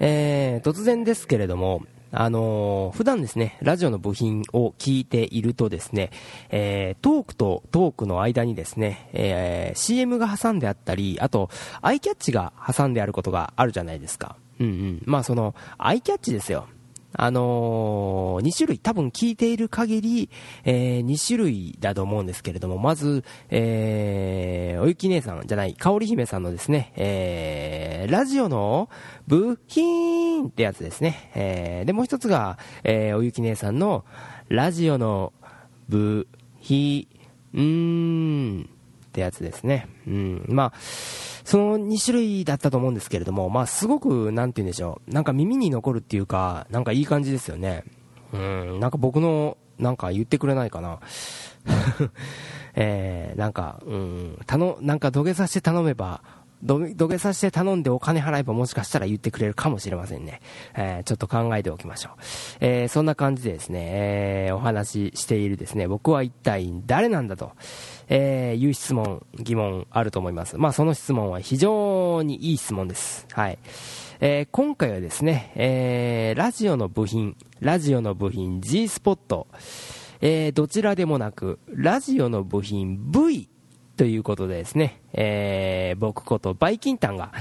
えー、突然ですけれども、あのー、普段ですね、ラジオの部品を聞いているとですね、えー、トークとトークの間にですね、えー、CM が挟んであったり、あと、アイキャッチが挟んであることがあるじゃないですか。うんうん。まあその、アイキャッチですよ。あのー、2種類、多分聞いている限り、えー、2種類だと思うんですけれども、まず、えー、おゆき姉さんじゃない、かおり姫さんのですね、えー、ラジオの部品ってやつですね。えー、で、もう一つが、えー、おゆき姉さんのラジオの部品、ってやつですね。うん、まあ、その2種類だったと思うんですけれども、まあ、すごく、なんて言うんでしょう、なんか耳に残るっていうか、なんかいい感じですよね。うん、なんか僕の、なんか言ってくれないかな。えー、なんか、うん、頼、なんか土下座して頼めば、土下座して頼んでお金払えばもしかしたら言ってくれるかもしれませんね。えー、ちょっと考えておきましょう。えー、そんな感じでですね、えー、お話ししているですね、僕は一体誰なんだと。えー、いう質問、疑問あると思います。まあ、その質問は非常にいい質問です。はい。えー、今回はですね、えー、ラジオの部品、ラジオの部品 G スポット、えー、どちらでもなく、ラジオの部品 V ということでですね、えー、僕ことバイキンタンが、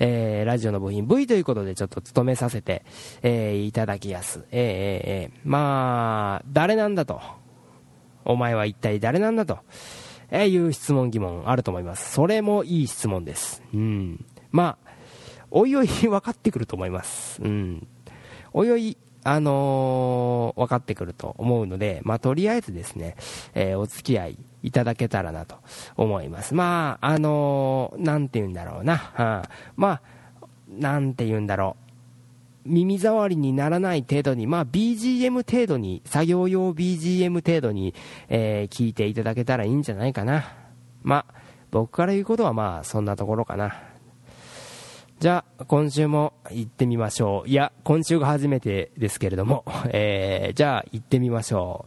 えー、ラジオの部品 V ということでちょっと務めさせて、えー、いただきやす。えー、えー、まあ、誰なんだと。お前は一体誰なんだと。えー、いう質問疑問あると思います。それもいい質問です。うん。まあ、おいおい 分かってくると思います。うん。おいおい、あのー、分かってくると思うので、まあ、とりあえずですね、えー、お付き合いいただけたらなと思います。まあ、あのー、なんて言うんだろうな。はあ、まあ、なんて言うんだろう。耳障りにならない程度に、まあ、BGM 程度に、作業用 BGM 程度に、えー、聞いていただけたらいいんじゃないかな。まあ、僕から言うことはまあ、そんなところかな。じゃあ、今週も行ってみましょう。いや、今週が初めてですけれども、えー、じゃあ行ってみましょ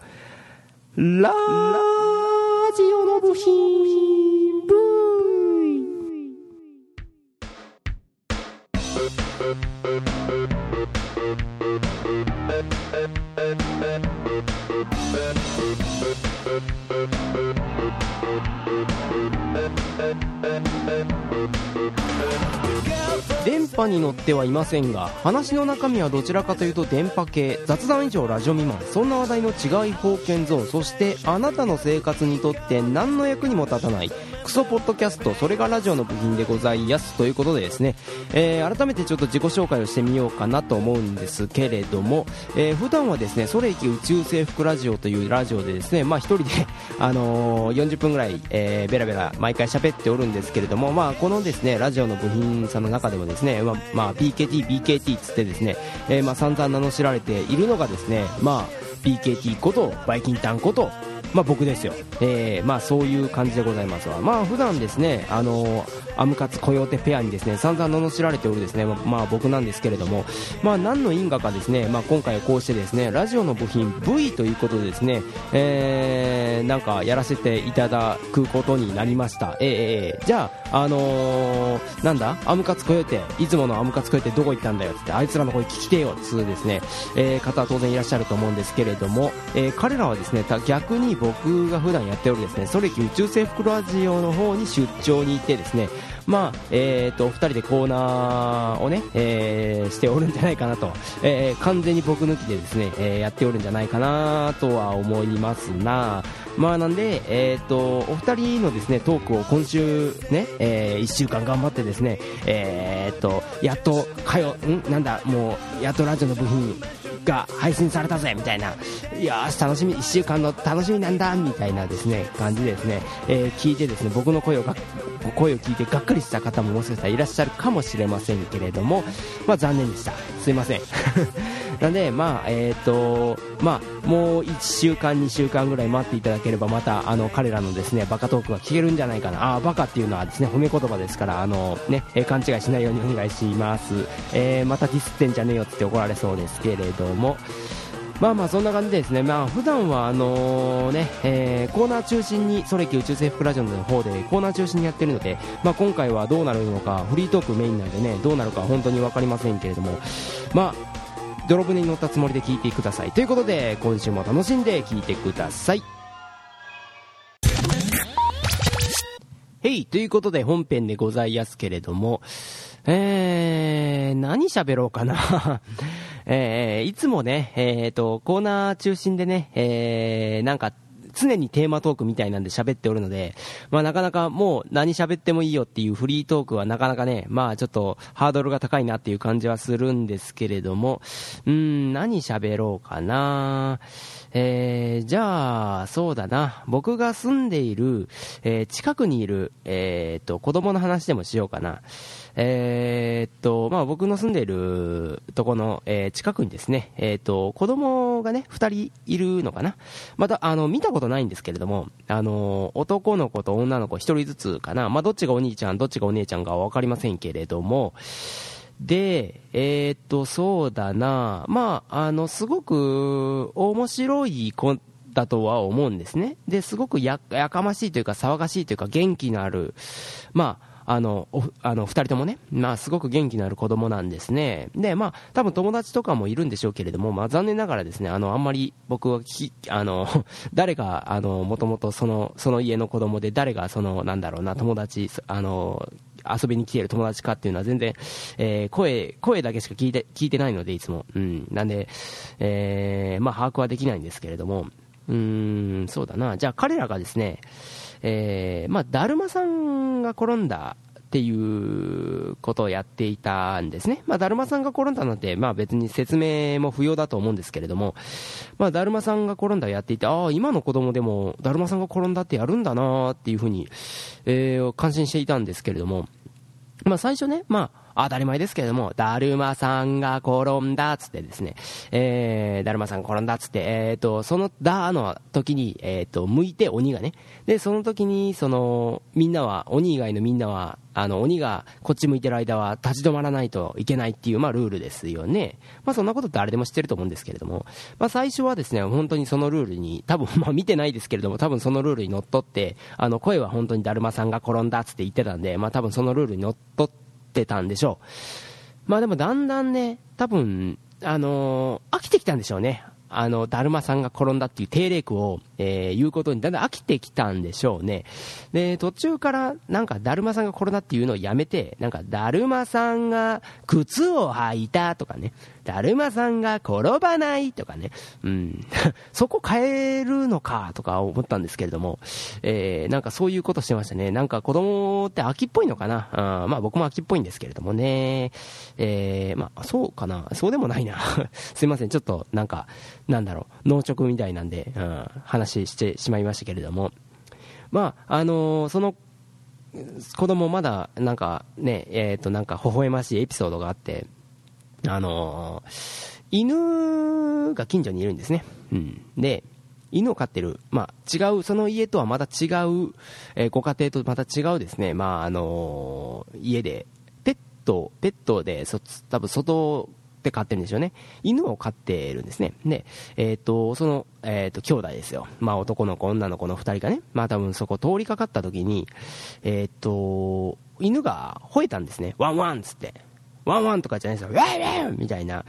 う。ラジオの部品ブー電波に乗ってはいませんが話の中身はどちらかというと電波系。雑談以上ラジオ未満。そんな話題の違い封建ゾーンそしてあなたの生活にとって何の役にも立たない。クソポッドキャストそれがラジオの部品でございますということでですね、えー、改めてちょっと自己紹介をしてみようかなと思うんですけれども、えー、普段はですねソレイキ宇宙征服ラジオというラジオでですねまあ人で あのー、40分ぐらい、えー、ベラベラ毎回喋っておるんですけれどもまあこのですねラジオの部品さんの中でもですねま、まあ、PKT、BKT つってですね、えー、まあ散々名の知られているのがですねまあ BKT ことバイキンタンことまあ、僕ですよ、えーまあ、そういう感じでございますわ、まあ普段ですね、あのーアムカツコヨーテペアにですね散々罵られておるですね、まあ、僕なんですけれども、まあ、何の因果かですね、まあ、今回こうしてですねラジオの部品 V ということでですね、えー、なんかやらせていただくことになりました、えー、え、じゃあ、あのー、なんだ？アムカツコヨーテ。いつものアムカツコヨーテどこ行ったんだよって。あいつらの声聞きてよっつうですね、えー、方は当然いらっしゃると思うんですけれども、えー、彼らはですね逆に僕が普段やっておるですねソレキ宇宙征服ラジオの方に出張に行ってですねまあ、えーと、2人でコーナーをね、えー、しておるんじゃないかなと、えー、完全に僕抜きでですね、えー、やっておるんじゃないかなとは思いますな。まあなんで、えーと、お二人のですねトークを今週ね、えー、1週間頑張ってですね、えーと、やっとかよん？なんだもうやっとラジオの部品が配信されたぜみたいな、いやー楽しみ、1週間の楽しみなんだみたいなですね感じですね、えー、聞いてですね僕の声をが声を聞いてがっかりした方ももしかしたらいらっしゃるかもしれませんけれども、まあ、残念でした、すいません。なんで、まあえーとまあ、もう1週間、2週間ぐらい待っていただければまたあの彼らのですねバカトークが聞けるんじゃないかな、あバカっていうのはですね褒め言葉ですからあの、ねえ勘違いしないようにお願いします、えー、またディスってんじゃねえよって怒られそうですけれども。まあまあそんな感じでですね、まあ普段はあのね、えー、コーナー中心に、ソレキ宇宙征服ラジオの方でコーナー中心にやってるので、まあ今回はどうなるのか、フリートークメインなんでね、どうなるか本当に分かりませんけれども、まあ、泥船に乗ったつもりで聞いてください。ということで、今週も楽しんで聞いてください。へい、ということで本編でございますけれども、えー、何喋ろうかな。えー、いつもね、えーと、コーナー中心でね、えー、なんか、常にテーマトークみたいなんで喋っておるので、まあなかなかもう何喋ってもいいよっていうフリートークはなかなかね、まあちょっとハードルが高いなっていう感じはするんですけれども、うん、何喋ろうかなえー、じゃあ、そうだな。僕が住んでいる、えー、近くにいる、えー、と、子供の話でもしようかな。えー、っと、まあ、僕の住んでいるとこの、えー、近くにですね、えー、っと、子供がね、二人いるのかな。また、あの、見たことないんですけれども、あの、男の子と女の子一人ずつかな。まあ、どっちがお兄ちゃん、どっちがお姉ちゃんかはわかりませんけれども、で、えー、っと、そうだな、まあ、あの、すごく面白い子だとは思うんですね。で、すごくややかましいというか、騒がしいというか、元気のある、まあ、あの、あの、二人ともね、まあ、すごく元気のある子供なんですね。で、まあ、多分友達とかもいるんでしょうけれども、まあ、残念ながらですね、あの、あんまり僕はき、あの、誰が、あの、もともとその、その家の子供で、誰がその、なんだろうな、友達、あの、遊びに来てる友達かっていうのは全然、えー、声、声だけしか聞いて、聞いてないので、いつも。うん。なんで、えー、まあ、把握はできないんですけれども、うーん、そうだな。じゃあ彼らがですね、えー、まあ、だるまさんが転んだっていうことをやっていたんですね。まあ、だるまさんが転んだなんて、まあ別に説明も不要だと思うんですけれども、まあ、だるまさんが転んだをやっていて、ああ、今の子供でもだるまさんが転んだってやるんだなっていうふうに、えー、感心していたんですけれども、まあ最初ね、まあ、当たり前ですけれども、だるまさんが転んだっつってですね、えー、だるまさんが転んだっつって、えーと、そのだの時に、えーと、向いて鬼がね、で、その時に、その、みんなは、鬼以外のみんなは、あの、鬼がこっち向いてる間は立ち止まらないといけないっていう、まあ、ルールですよね。まあ、そんなことって誰でも知ってると思うんですけれども、まあ、最初はですね、本当にそのルールに、多分、まあ、見てないですけれども、多分そのルールにのっとって、あの、声は本当にだるまさんが転んだっつって言ってたんで、まあ、多分そのルールにのっとって、ってたんでしょう。まあでもだんだんね、多分、あのー、飽きてきたんでしょうね。あの、だるまさんが転んだっていう定例句を、えー、言うことにだんだん飽きてきたんでしょうね。で、途中からなんかだるまさんが転んだっていうのをやめて、なんかだるまさんが靴を履いたとかね、だるまさんが転ばないとかね、うん、そこ変えるのかとか思ったんですけれども、えー、なんかそういうことしてましたね。なんか子供って秋っぽいのかな。あまあ僕も秋っぽいんですけれどもね。えー、まあそうかな。そうでもないな。すいません。ちょっとなんか、なんだろう、農直みたいなんで、うん、話話してしまいましたけれども。まあ、あのー、その、子供まだ、なんかね、えっ、ー、と、なんか微笑ましいエピソードがあって、あのー、犬が近所にいるんですね。うん。で、犬を飼ってる、まあ、違う、その家とはまた違う、えー、ご家庭とまた違うですね、まあ、あのー、家で、ペット、ペットで、そ、多分外で飼ってるんですよね。犬を飼ってるんですね。で、えっ、と、その、えっ、と、兄弟ですよ。まあ、男の子、女の子の二人がね、まあ、多分そこ通りかかった時に、えっ、と、犬が吠えたんですね。ワンワンつって。ワンワンとかじゃないですよ、ウェイウェイみたいな。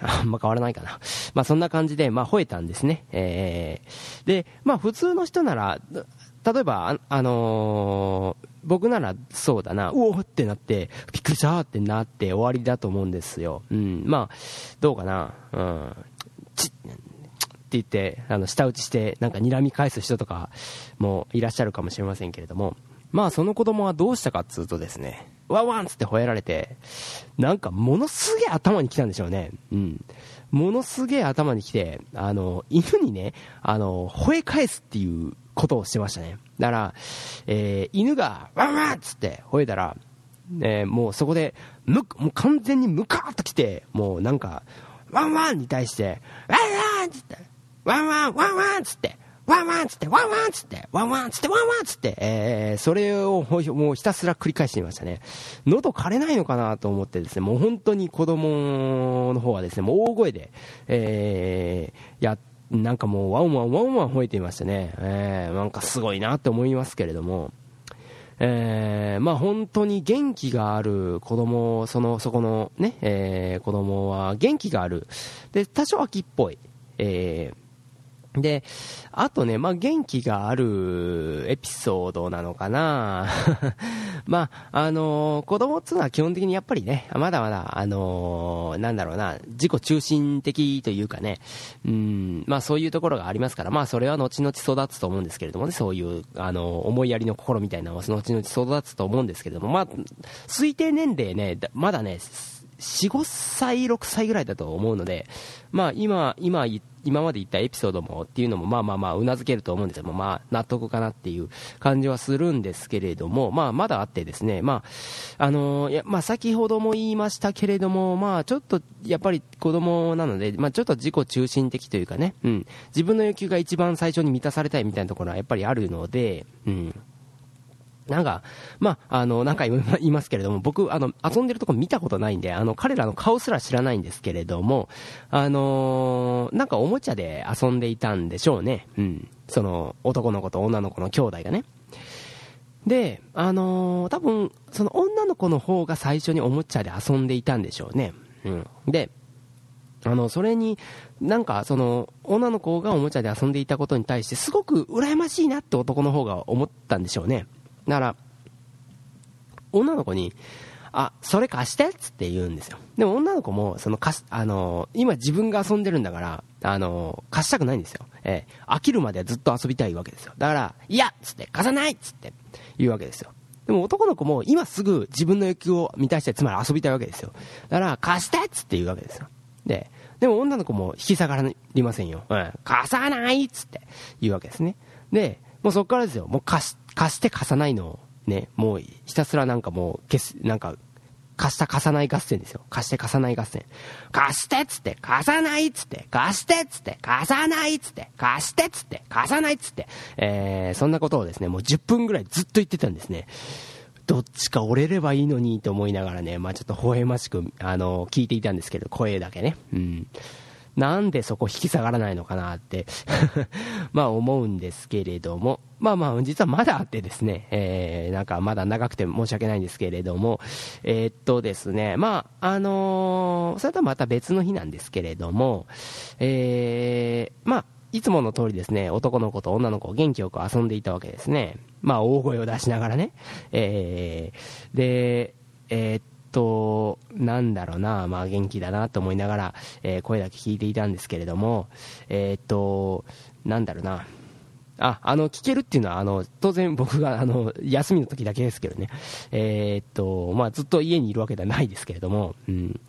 あんま変わらないかな。まあそんな感じで、まあ吠えたんですね。えー、で、まあ普通の人なら、例えば、あ、あのー、僕ならそうだな、うおってなって、びっくりしたってなって終わりだと思うんですよ。うん、まあ、どうかな、うん、って言って、あの、舌打ちして、なんか睨み返す人とかもいらっしゃるかもしれませんけれども、まあその子供はどうしたかっつうとですね、ワンワンつって吠えられて、なんかものすげえ頭に来たんでしょうね。うん。ものすげえ頭に来て、あの、犬にね、あの、吠え返すっていうことをしてましたね。だから、えー、犬がワンワンっつって吠えたら、え、もうそこで、む、もう完全にムカーッと来て、もうなんか、ワンワンに対して、ワンワンっつって、ワンワン、ワンワンっつって、ワンワンつって、ワンワンつって、ワンワンつって、ワンワンつって、えー、それをもうひたすら繰り返していましたね。喉枯れないのかなと思ってですね、もう本当に子供の方はですね、もう大声で、えー、や、なんかもうワンワンワンワン吠えていましたね。えー、なんかすごいなって思いますけれども、えー、まあ本当に元気がある子供、その、そこのね、えー、子供は元気がある。で、多少秋っぽい。えーで、あとね、まあ、元気があるエピソードなのかな。まあ、あのー、子供っていうのは基本的にやっぱりね、まだまだ、あのー、なんだろうな、自己中心的というかね、うん、まあそういうところがありますから、まあそれは後々育つと思うんですけれどもね、そういう、あのー、思いやりの心みたいなのは後々育つと思うんですけれども、まあ、推定年齢ね、まだね、4、5歳、6歳ぐらいだと思うので、まあ今、今今まで言ったエピソードもっていうのもまあまあまあうなずけると思うんですよ。まあ納得かなっていう感じはするんですけれども、まあまだあってですね、まあ、あのー、いや、まあ先ほども言いましたけれども、まあちょっとやっぱり子供なので、まあちょっと自己中心的というかね、うん、自分の欲求が一番最初に満たされたいみたいなところはやっぱりあるので、うん。なんか、まあ、あの、何回も言いますけれども、僕、あの、遊んでるとこ見たことないんで、あの、彼らの顔すら知らないんですけれども、あのー、なんかおもちゃで遊んでいたんでしょうね。うん。その、男の子と女の子の兄弟がね。で、あのー、多分、その女の子の方が最初におもちゃで遊んでいたんでしょうね。うん。で、あの、それに、なんか、その、女の子がおもちゃで遊んでいたことに対して、すごく羨ましいなって男の方が思ったんでしょうね。だから、女の子に、あ、それ貸してっつって言うんですよ。でも女の子も、その貸あの今自分が遊んでるんだから、あの貸したくないんですよ。えー、飽きるまでずっと遊びたいわけですよ。だから、いやっつって、貸さないっつって言うわけですよ。でも男の子も今すぐ自分の欲求を満たして、つまり遊びたいわけですよ。だから、貸してっつって言うわけですよ。で、でも女の子も引き下がりませんよ。うん、貸さないっつって言うわけですね。で、もうそこからですよ。もう貸し、貸して貸さないのね、もうひたすらなんかもう消す、なんか、貸した貸さない合戦ですよ。貸して貸さない合戦。貸してっつって、貸さないっつって、貸してっつって、貸さないっつって、貸してっつって、貸さないっつって、えー、そんなことをですね、もう10分ぐらいずっと言ってたんですね。どっちか折れればいいのにと思いながらね、まあちょっと微笑ましく、あの、聞いていたんですけど、声だけね。うん。なんでそこ引き下がらないのかなって まあ思うんですけれども、まあまあ実はまだあってですね、えー、なんかまだ長くて申し訳ないんですけれども、えー、っとですね、まああのー、それとはまた別の日なんですけれども、えー、まあいつもの通りですね、男の子と女の子元気よく遊んでいたわけですね。まあ大声を出しながらね。えー、で、えー、っと、なんだろうな、まあ元気だなと思いながら、えー、声だけ聞いていたんですけれども、えー、っと、なんだろうな、あ、あの、聞けるっていうのは、あの、当然僕が、あの、休みの時だけですけどね。えー、っと、まあ、ずっと家にいるわけではないですけれども、うん。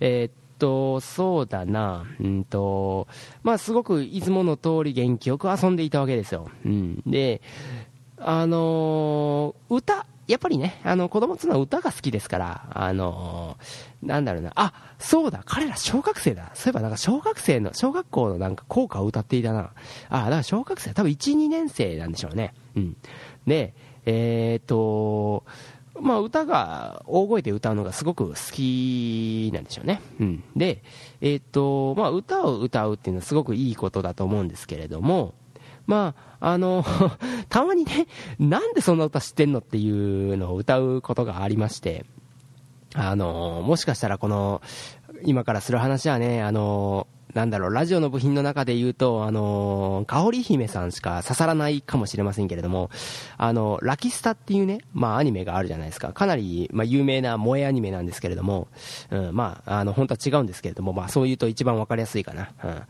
えー、っと、そうだな、うんと、まあ、すごくいつもの通り元気よく遊んでいたわけですよ。うん。で、あのー、歌、やっぱりね、あの、子供っていうのは歌が好きですから、あのー、なんだろうな、あ、そうだ、彼ら小学生だ。そういえばなんか小学生の、小学校のなんか校歌を歌っていたな。あ、だから小学生、多分1、2年生なんでしょうね。うん。で、えー、っと、まあ、歌が、大声で歌うのがすごく好きなんでしょうね。うん。で、えー、っと、まあ、歌を歌うっていうのはすごくいいことだと思うんですけれども、まあ、あの、たまにね、なんでそんな歌知ってんのっていうのを歌うことがありまして、あの、もしかしたらこの、今からする話はね、あの、なんだろう、ラジオの部品の中で言うと、あのー、かほり姫さんしか刺さらないかもしれませんけれども、あの、ラキスタっていうね、まあアニメがあるじゃないですか。かなり、まあ有名な萌えアニメなんですけれども、うん、まあ、あの、本当は違うんですけれども、まあそう言うと一番わかりやすいかな。うん。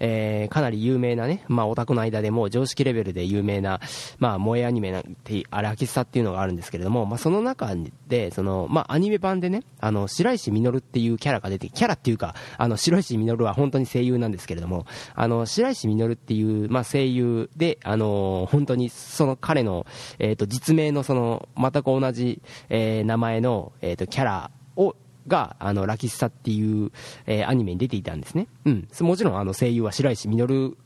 えー、かなり有名なね、まあオタクの間でも常識レベルで有名な、まあ萌えアニメなんて、あラキスタっていうのがあるんですけれども、まあその中で、その、まあアニメ版でね、あの、白石稔っていうキャラが出て、キャラっていうか、あの、白石稔は本当に声優なんですけれども、あの、白石稔っていう、まあ、声優で、あの、本当にその彼の、えっ、ー、と、実名のその、全く同じ、えー、名前の、えっ、ー、と、キャラを、が、あの、ラキスタっていう、えー、アニメに出ていたんですね。うん。もちろん、あの、声優は白石稔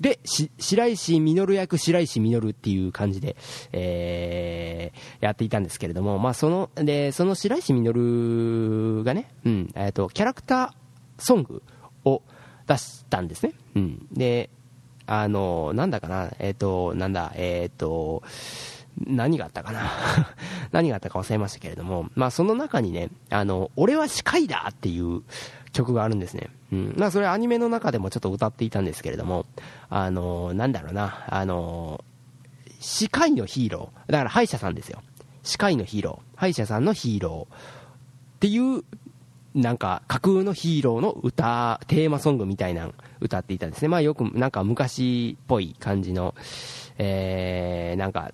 で、し白石稔役白石稔っていう感じで、えー、やっていたんですけれども、まあ、その、で、その白石稔がね、うん、えっ、と、キャラクターソングを出したんですね。うん。で、あの、なんだかな、えっ、と、なんだ、えっ、と、何があったかな 何があったか忘れましたけれども、まあその中にね、あの、俺は歯科医だっていう曲があるんですね。うん。まあそれアニメの中でもちょっと歌っていたんですけれども、あの、なんだろうな、あの、歯科医のヒーロー。だから歯医者さんですよ。歯科医のヒーロー。歯医者さんのヒーロー。っていう、なんか架空のヒーローの歌、テーマソングみたいな歌っていたんですね。まあよくなんか昔っぽい感じの、えー、なんか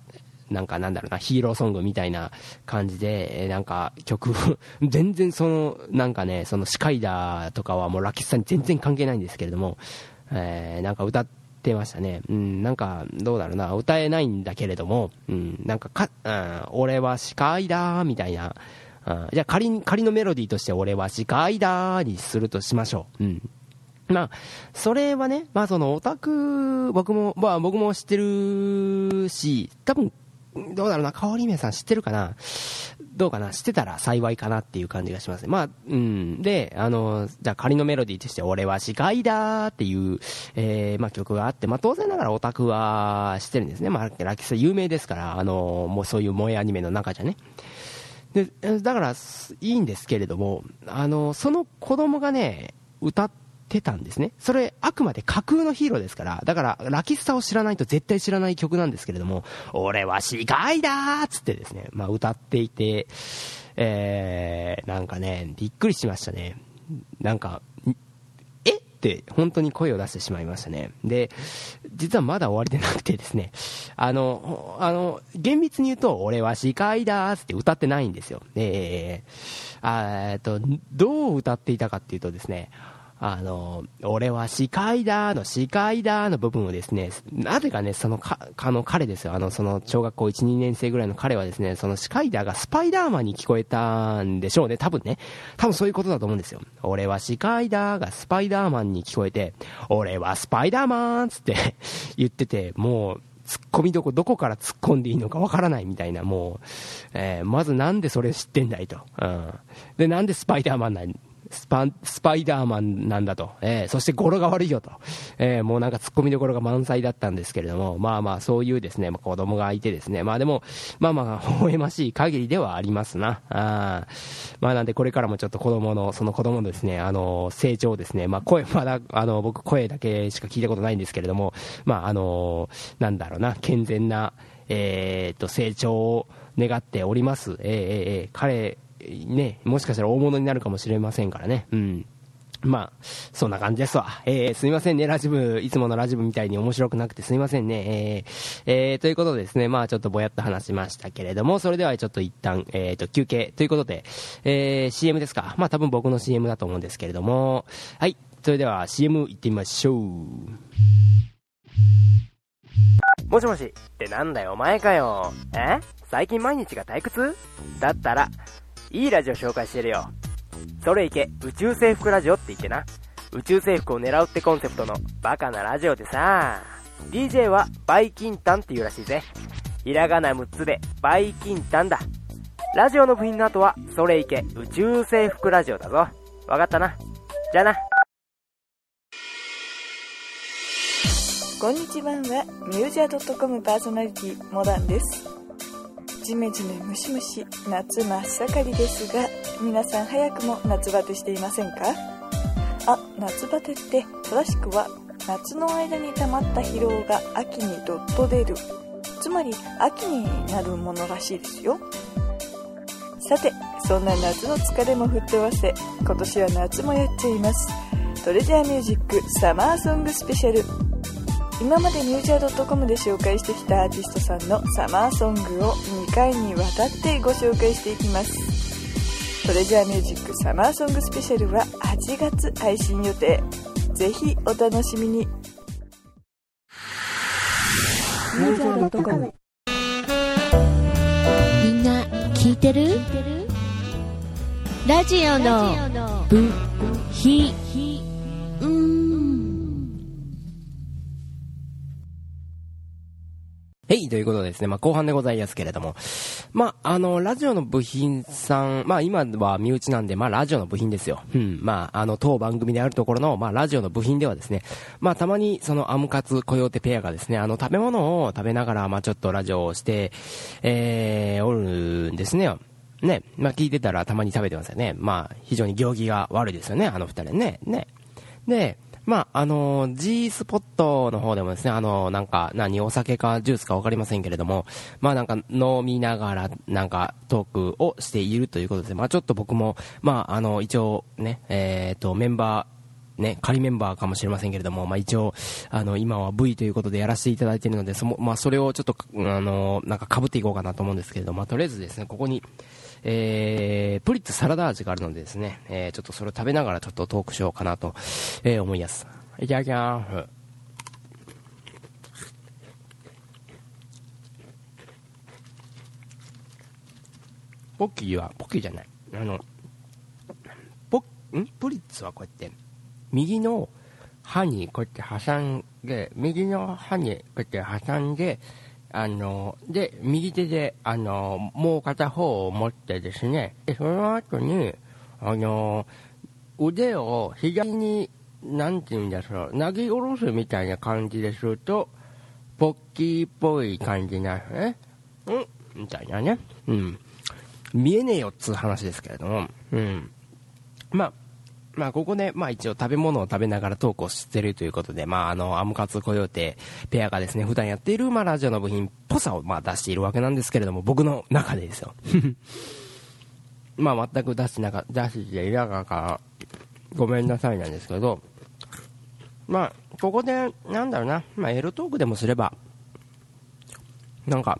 なんかなんだろうな、ヒーローソングみたいな感じでえ、なんか曲、全然その、なんかね、そのスカイダーとかはもうラキスさんに全然関係ないんですけれども、えー、なんか歌ってましたね。うん、なんか、どうだろうな、歌えないんだけれども、うん、なんかか、うん、俺はスカイダーみたいな、じゃあ仮に仮のメロディーとして俺はスカイダーにするとしましょう。うん。まあ、それはね、まあそのオタク、僕も、まあ僕も知ってるし、多分どうだろうな、香り姫さん知ってるかな？どうかな？知ってたら幸いかなっていう感じがしますね。まあ、うん。で、あの、じゃあ仮のメロディーとして、俺は司会だっていう、えー、まあ曲があって、まあ当然ながらオタクは知ってるんですね。まあ、ラキス有名ですから、あの、もうそういう萌えアニメの中じゃね。で、だから、いいんですけれども、あの、その子供がね、歌ってたんですね。それ、あくまで架空のヒーローですから、だから、ラキスタを知らないと絶対知らない曲なんですけれども、俺は司会だーっつってですね、まあ歌っていて、えー、なんかね、びっくりしましたね。なんか、って本当に声を出してしまいましたね。で、実はまだ終わりでなくてですね、あの、あの、厳密に言うと、俺は司会だーって歌ってないんですよ。えー、あえっと、どう歌っていたかっていうとですね、あの、俺は司会だの司会だの部分をですね、なぜかね、そのか、あの彼ですよ、あの、その小学校1、2年生ぐらいの彼はですね、その司会だがスパイダーマンに聞こえたんでしょうね、多分ね。多分そういうことだと思うんですよ。俺は司会だがスパイダーマンに聞こえて、俺はスパイダーマンつって 言ってて、もう、突っ込みどこ、どこから突っ込んでいいのかわからないみたいな、もう、えー、まずなんでそれ知ってんだいと。うん。で、なんでスパイダーマンなんスパスパイダーマンなんだと、えー、そして語呂が悪いよと、えー、もうなんか突っ込みどころが満載だったんですけれども、まあまあそういうですね、まあ、子供がいてですね、まあでも、まあまあ、微笑ましい限りではありますな。あまあなんでこれからもちょっと子供の、その子供のですね、あの、成長ですね、まあ声、まだ、あの、僕声だけしか聞いたことないんですけれども、まああの、なんだろうな、健全な、え、っと、成長を願っております。えー、えー、えー、彼、ね、もしかしたら大物になるかもしれませんからね。うん。まあ、そんな感じですわ。えー、すみませんね、ラジブ、いつものラジブみたいに面白くなくてすみませんね。えー、えー、ということでですね、まあちょっとぼやっと話しましたけれども、それではちょっと一旦、えーと、休憩ということで、えー、CM ですか。まあ多分僕の CM だと思うんですけれども、はい、それでは CM 行ってみましょう。もしもしってなんだよお前かよ。え？最近毎日が退屈？だったら、いいラジオ紹介してるよ。それいけ、宇宙征服ラジオって言ってな。宇宙征服を狙うってコンセプトのバカなラジオでさ、DJ はバイキンタンっていうらしいぜ。ひらがな6つでバイキンタンだ。ラジオの部品の後は、それいけ宇宙征服ラジオだぞ。わかったな。じゃあな。こんにちはは、ミュージア .com パーソナリティ、モダンです。ジメジメムシムシ。夏真っ盛りですが皆さん早くも夏バテしていませんか？あ夏バテって正しくは夏の間に溜まった疲労が秋にどっと出る。つまり秋になるものらしいですよ。さてそんな夏の疲れも吹っ飛ばせ今年は夏もやっちゃいます。トレジャーミュージックサマーソングスペシャル。今までミュージア .com で紹介してきたアーティストさんのサマーソングを2回にわたってご紹介していきます。トレジャーミュージックサマーソングスペシャルは8月配信予定。ぜひお楽しみに。ミュージア .com みんな聞いてる？ラジオの部品はい、ということでですね、まあ、後半でございますけれども、まあ、あの、ラジオの部品さん、まあ、今は身内なんで、まあ、ラジオの部品ですよ。うん、まあ、あの、当番組であるところの、まあ、ラジオの部品ではですね、まあ、たまに、その、アムカツコヨーテペアがですね、あの、食べ物を食べながら、まあ、ちょっとラジオをして、えー、おるんですね。ね、まあ、聞いてたらたまに食べてますよね。まあ、非常に行儀が悪いですよね、あの二人ね。ね。で、まあ、あの、G スポットの方でもですね、あの、なんか、何、お酒かジュースかわかりませんけれども、まあなんか飲みながら、なんかトークをしているということで、まあちょっと僕も、まああの、一応ね、えっ、ー、と、メンバー、ね、仮メンバーかもしれませんけれども、まあ、一応、あの、今は V ということでやらせていただいているので、その、まあ、それをちょっと、あの、なんか被っていこうかなと思うんですけれども、まあ、とりあえずですね、ここに、えー、プリッツサラダ味があるのでですね、えー、ちょっとそれを食べながらちょっとトークしようかなと、えー、思います。いただきます。ポッキーは、ポッキーじゃない。あの、ポん？プリッツはこうやって、右の歯にこうやって挟んで、右の歯にこうやって挟んで、あの、で、右手で、あの、もう片方を持ってですね、で、その後に、あの、腕を左に、なんて言うんだろう、投げ下ろすみたいな感じですると、ポッキーっぽい感じになるね。うんみたいなね。うん。見えねえよっつう話ですけれども、うん。まあ、まあ、ここで、まあ一応食べ物を食べながらトークをしてるということで、まああの、アムカツコヨーテペアがですね、普段やっている、まあラジオの部品っぽさをまあ出しているわけなんですけれども、僕の中でですよ。まあ全く出してなか、出していなかったか、ごめんなさいなんですけど、まあ、ここで、なんだろうな、まあエロトークでもすれば、なんか、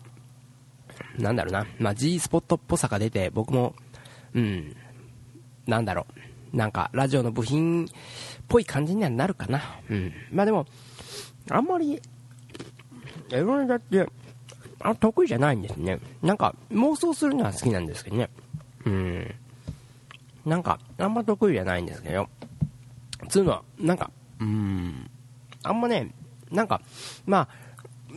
なんだろうな、まあ G スポットっぽさが出て、僕も、うん、なんだろう、なんか、ラジオの部品っぽい感じにはなるかな。うん。まあでも、あんまり、エロネタって、あ、得意じゃないんですね。なんか、妄想するのは好きなんですけどね。うん。なんか、あんま得意じゃないんですけど。つうのは、なんか、うん。あんまね、なんか、まあ、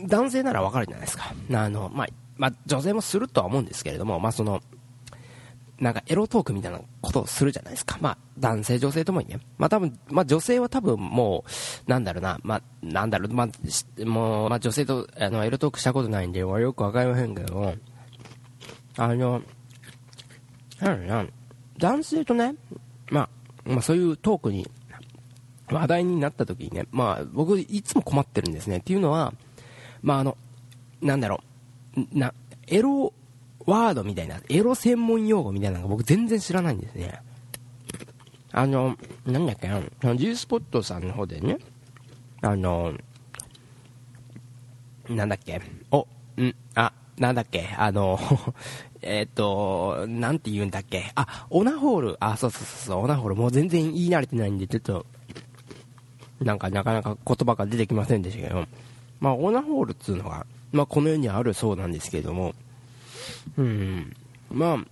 男性ならわかるじゃないですか。あの、まあ、まあ、女性もするとは思うんですけれども、まあ、その、なんかエロトークみたいなことをするじゃないですか。まあ、男性、女性ともにね。まあ多分、まあ女性は多分もう、なんだろうな、まあ、なんだろう、まあ、もう、まあ女性と、あの、エロトークしたことないんで、よくわかりませんけど、あの、なんだろうな、男性とね、まあ、まあそういうトークに、話題になった時にね、まあ僕いつも困ってるんですね。っていうのは、まああの、なんだろう、な、エロワードみたいな、エロ専門用語みたいなのが僕全然知らないんですね。あの、なんだっけな、G スポットさんの方でね、あの、なんだっけ、お、ん、あ、なんだっけ、あの、えっと、なんて言うんだっけ、あ、オナホール、あ、そうそうそう、オナホール、もう全然言い慣れてないんで、ちょっと、なんかなかなか言葉が出てきませんでしたけど、まあ、オナホールっていうのが、まあ、この世にあるそうなんですけれども、うん。まあ、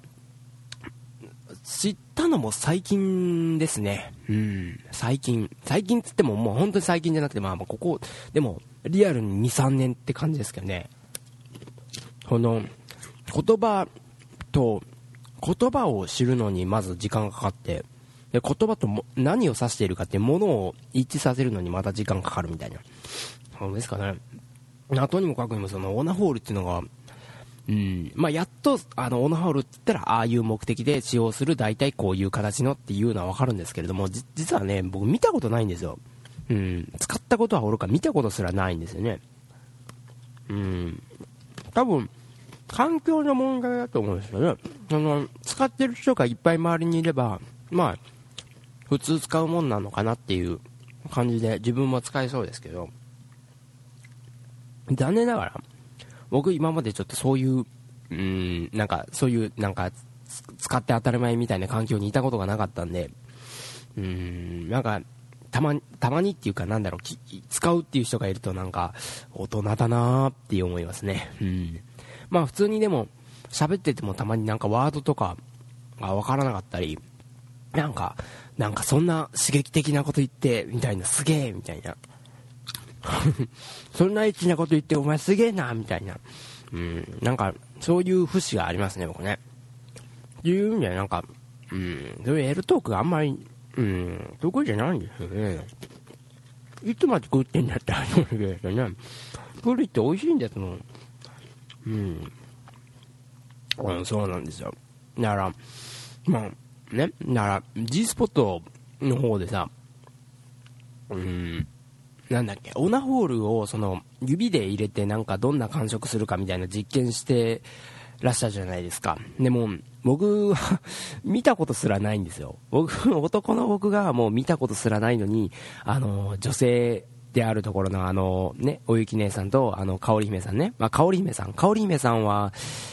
知ったのも最近ですね。うん。最近。最近つってももう本当に最近じゃなくて、まあここ、でもリアルに2、3年って感じですけどね。この、言葉と、言葉を知るのにまず時間がかかって、で言葉とも何を指しているかってものを一致させるのにまた時間かかるみたいな。そうですかね。とにもかくにもそのオナホールっていうのが、うん。まあ、やっと、あの、オノハウルって言ったら、ああいう目的で使用する、大体こういう形のっていうのはわかるんですけれども、実はね、僕見たことないんですよ。うん。使ったことはおるか見たことすらないんですよね。うん。多分、環境の問題だと思うんですよね。その、使ってる人がいっぱい周りにいれば、まあ、普通使うもんなのかなっていう感じで自分も使えそうですけど、残念ながら、僕今までちょっとそういう、うん、なんか、そういう、なんか、使って当たり前みたいな環境にいたことがなかったんで、うん、なんか、たまに、たまにっていうかなんだろう、使うっていう人がいるとなんか、大人だなーって思いますね。うん。まあ普通にでも、喋っててもたまになんかワードとかがわからなかったり、なんか、なんかそんな刺激的なこと言って、みたいな、すげえみたいな。そんなエッチなこと言ってお前すげえなみたいな。うん、なんか、そういう節がありますね、僕ねって。いう意味でなんか、うん、そういうエルトークがあんまり、うん、得意じゃないんですよね。いつまで食ってんだって話なんですよね。プリって美味しいんですもん。うん。うん、そうなんですよ。だから、まあ、ね、だから、G スポットの方でさ、うん、なんだっけ、オナホールをその指で入れてなんかどんな感触するかみたいな実験してらっしゃるじゃないですか。でも、僕は 見たことすらないんですよ。僕、男の僕がもう見たことすらないのに、あの、女性であるところのあの、ね、おゆき姉さんと、あの、かおり姫さんね。まあ、かおり姫さん。かおり姫さんは、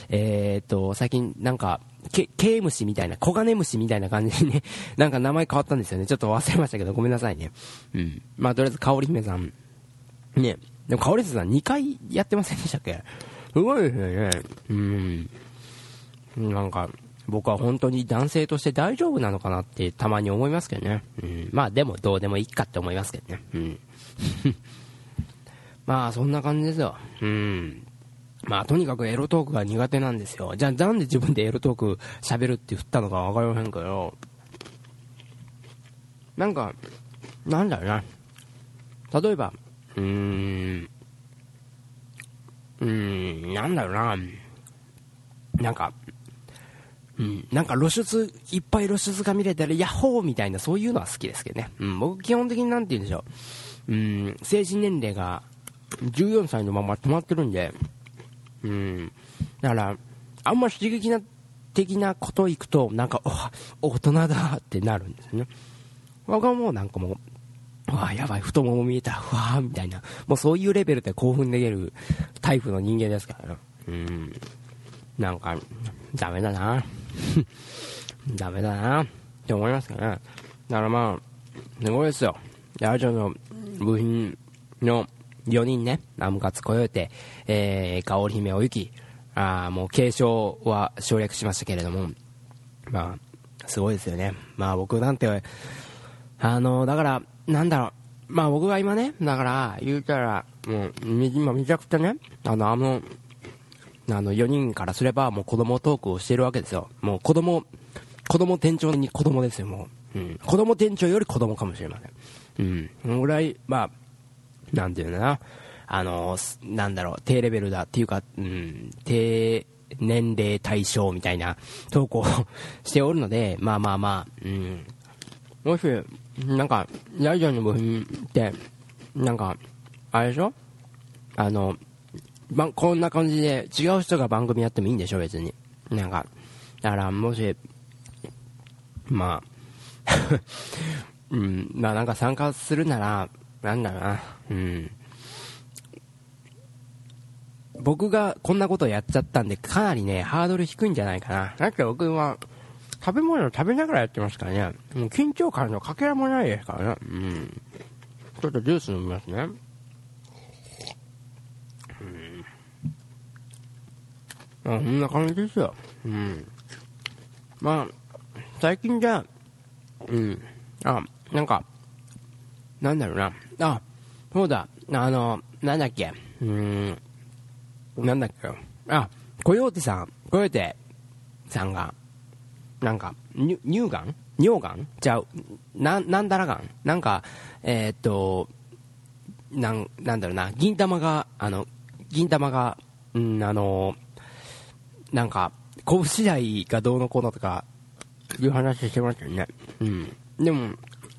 えー、っと、最近なんか、ケ、ケイムシみたいな、コガネムシみたいな感じにね、なんか名前変わったんですよね。ちょっと忘れましたけど、ごめんなさいね。うん。まあ、とりあえず、かおり姫さん。ね。でも、かおり姫さん2回やってませんでしたっけ？すごいですよね。うん。なんか、僕は本当に男性として大丈夫なのかなってたまに思いますけどね。うん。まあでもどうでもいいかって思いますけどね。うん。まあそんな感じですよ。うん。まあとにかくエロトークが苦手なんですよ。じゃあなんで自分でエロトーク喋るって振ったのかわかりませんけど、なんか、なんだろうな。例えば、うーん、うーん、なんだろうな。なんか、うん、なんか露出、いっぱい露出が見れたら、ヤッホーみたいな、そういうのは好きですけどね。うん、僕基本的になんて言うんでしょう。うん、成人年齢が14歳のまま止まってるんで、うん、だから、あんま刺激な、的なこと行くと、なんか、大人だってなるんですね。僕はもうなんかもう、わあ、やばい、太もも見えた、ふわーみたいな、もうそういうレベルで興奮できるタイプの人間ですからね。うん。なんか、ダメだな。ダメだな。って思いますかね。だからまあ、すごいですよ。ラジオの部品の4人ね、ナムカツコヨーテ、えー、カオリ姫おゆき、あもう継承は省略しましたけれども、まあ、すごいですよね。まあ僕なんて、あの、だから、なんだろう、まあ僕が今ね、だから、言うたら、もう、今めちゃくちゃね、あの、あの、あの、4人からすれば、もう子供トークをしてるわけですよ。もう子供、子供店長に子供ですよ、もう。うん。子供店長より子供かもしれません。うん。そのぐらい、まあ、なんていうのな。あの、なんだろう、低レベルだっていうか、うん、低年齢対象みたいな投稿を しておるので、まあまあまあ、うん。もし、なんか、ラジオの部品って、なんか、あれでしょ？あの、ま、こんな感じで違う人が番組やってもいいんでしょ、別に。なんか、だからもし、まあ うん、まあなんか参加するなら、なんだろうな、うん。僕がこんなことやっちゃったんで、かなりね、ハードル低いんじゃないかな。だって僕は、食べ物を食べながらやってますからね。もう緊張感のかけらもないですからね。うん。ちょっとジュース飲みますね。うんあ、そんな感じですよ。うん。まあ、最近じゃうん。あ、なんか、なんだろうな。あ、そうだ。あの、なんだっけ。うん。なんだっけ。あ、コヨーテさん、コヨーテさんが、なんか、乳がん？乳がん？ちゃう。な、なんだらがん？なんか、えー、っと、なん、なんだろうな、銀玉が、あの、銀玉が、うん、あの、なんか、拳次第がどうのこうのとか、いう話してましたよね。うん。でも、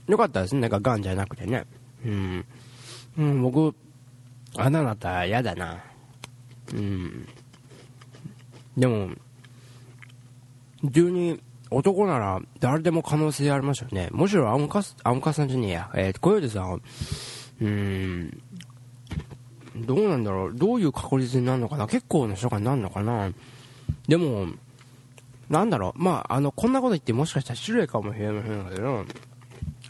よかったですね。なんか、ガンじゃなくてね。うん。うん、僕、穴なた嫌だな。うん。でも、12、男なら誰でも可能性ありますよね。むしろアムカス、アムカさんじゃねえや。えー、小出さん、うん、どうなんだろう。どういう確率になるのかな結構な人がなるのかなでも、なんだろう、まあ、あの、こんなこと言ってもしかしたら失礼かもしれませんけど、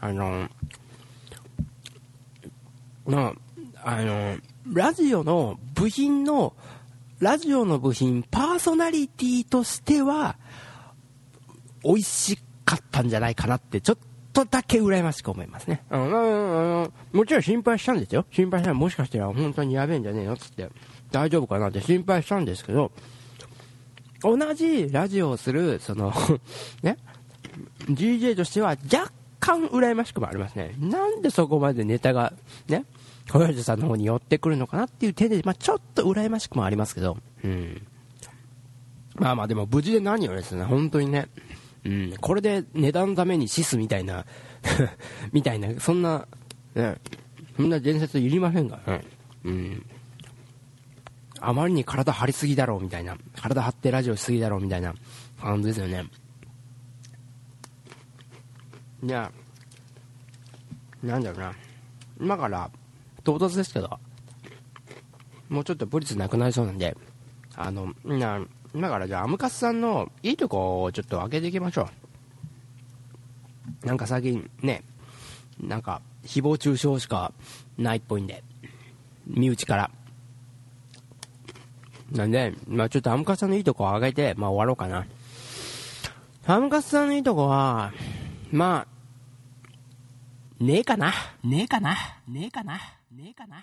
あの、まあ、あの、ラジオの部品の、ラジオの部品、パーソナリティとしては、美味しかったんじゃないかなって、ちょっとだけ羨ましく思いますね。うん、うんうんもちろん心配したんですよ。心配したらもしかしたら本当にやべえんじゃねえのっつって、大丈夫かなって心配したんですけど、同じラジオをする、その、ね、DJ としては若干羨ましくもありますね。なんでそこまでネタが、ね、小林さんの方に寄ってくるのかなっていう点で、まあちょっと羨ましくもありますけど、うん。まあまあでも無事で何よりですね、本当にね、うん、これで値段のためにシスみたいな、みたいな、そんな、ね、そんな伝説いりませんからね。うん。あまりに体張りすぎだろうみたいな、体張ってラジオしすぎだろうみたいな感じですよね。いや、なんだろうな。今から、唐突ですけど、もうちょっとブリツなくなりそうなんで、あの、な、今からじゃあ、アムカスさんのいいとこをちょっと開けていきましょう。なんか最近ね、なんか、誹謗中傷しかないっぽいんで、身内から。なんで、まあちょっとアムカスさんのいいとこを上げて、まあ終わろうかな。アムカスさんのいいとこは、まあ、ねえかな。ねえかな。ねえかな。ねえかな。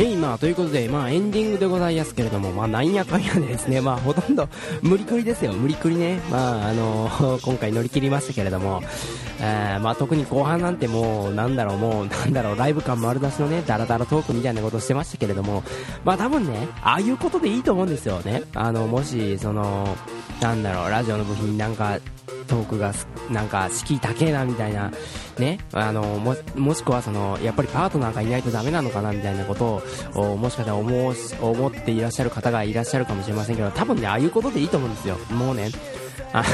えいまあということで、まあ、エンディングでございますけれども、まあ、なんやかんやでですね、まあ、ほとんど無理くりですよ、無理くりね、まあ、あの今回乗り切りましたけれども、えーまあ、特に後半なんてもう、なんだろう、もう、なんだろう、ライブ感丸出しのね、ダラダラトークみたいなことしてましたけれども、まあ、多分ね、ああいうことでいいと思うんですよね。あの、もし、その、なんだろう、ラジオの部品なんか、トークがなんか敷居高えなみたいな、ね、あのももしくはそのやっぱりパートナーがいないとダメなのかなみたいなことをもしかしたら思う思っていらっしゃる方がいらっしゃるかもしれませんけど多分ねああいうことでいいと思うんですよ、もうね。あ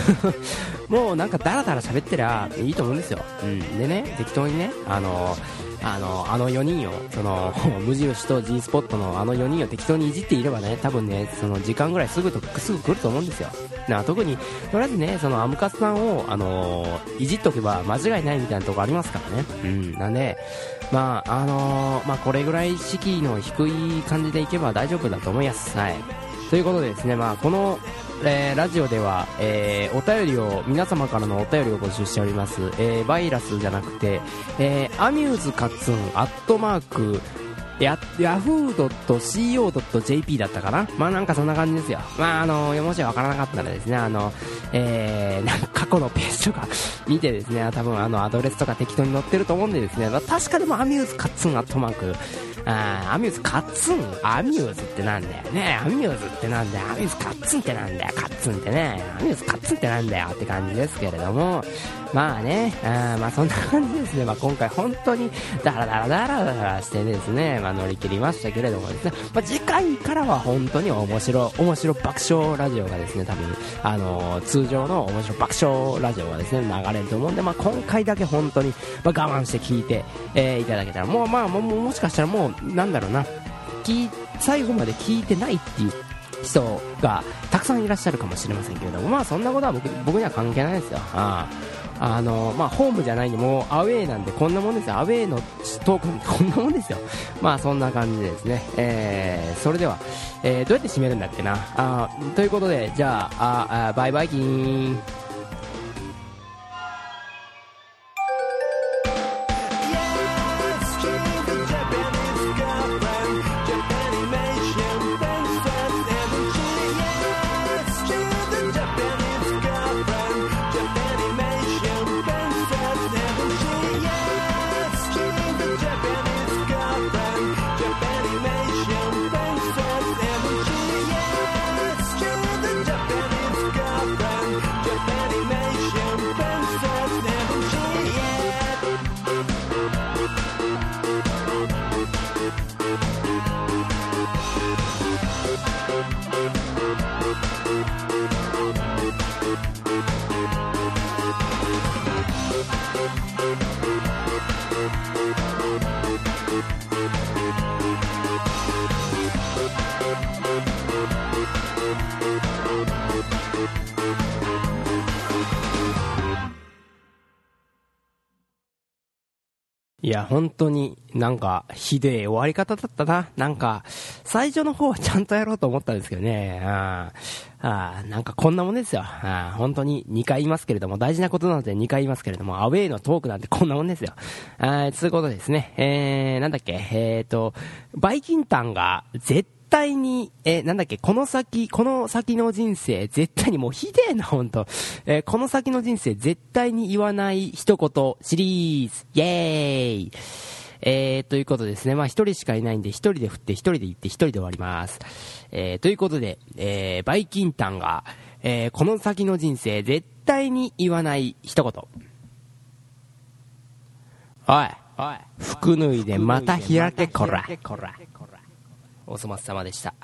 もうなんかダラダラ喋ってりゃいいと思うんですよ、うん、でね適当にねあのあのあの4人をその 無印と G スポットのあの4人を適当にいじっていればね多分ねその時間ぐらいすぐとすぐ来ると思うんですよ。な特にとりあえずねそのアムカツさんをあのいじっとけば間違いないみたいなとこありますからね。うん。なんでまああのまあこれぐらい敷居の低い感じでいけば大丈夫だと思います。はい。ということでですねまあこのえーラジオでは、えーお便りを皆様からのお便りを募集しております、えーバイラスじゃなくて、えーアミューズカツンアットマークや、ヤフー .co.jp だったかな。まあなんかそんな感じですよ。まああの、もしわからなかったらですね、あの、えー、なんか過去のページとか 見てですね、多分あのアドレスとか適当に載ってると思うんでですね、ま確かでもアミューズカッツンアットマーク、アミューズカッツン？アミューズってなんだよね。アミューズってなんだよ。アミューズカッツンってなんだよ。カッツンってね。アミューズカッツンってなんだよって感じですけれども。まあねあまあそんな感じですね、まあ、今回本当にダラダラダラダラしてですね、まあ、乗り切りましたけれどもですね、まあ、次回からは本当に面白面白爆笑ラジオがですね多分あのー通常の面白爆笑ラジオがですね流れると思うんで、まあ、今回だけ本当に、まあ、我慢して聞いて、えーいただけたらもうまあももしかしたらもうなんだろうな。最後まで聞いてないっていう人がたくさんいらっしゃるかもしれませんけれどもまあそんなことは僕僕には関係ないですよ。あああのまあ、ホームじゃないんでもアウェーなんでこんなもんですよ。アウェーのトークなんてこんなもんですよ。まあそんな感じでですね、えーそれでは、えーどうやって締めるんだっけな。あということでじゃあああバイバイキーン。いや、本当になんか、ひでえ終わり方だったな。なんか、最初の方は ちゃんとやろうと思ったんですけどね。ああなんかこんなもんですよ。あ本当に2回言いますけれども、大事なことなので2回言いますけれども、アウェイのトークなんて こんなもんですよ。あそういうことですね。えー、なんだっけ、えーと、バイキンタンが絶対に、えなんだっけ、この先、この先の人生、絶対にもうひでえな、ほんと。えー、この先の人生、絶対に言わない一言、シリーズ、イェーイえー、ということですね。まあ、一人しかいないんで、一人で振って、一人で言って、一人で終わります。えー、ということで、えー、バイキンタンが、えー、この先の人生、絶対に言わない一言。おい、おい、服脱いでまた開け、こら。お粗末様でした。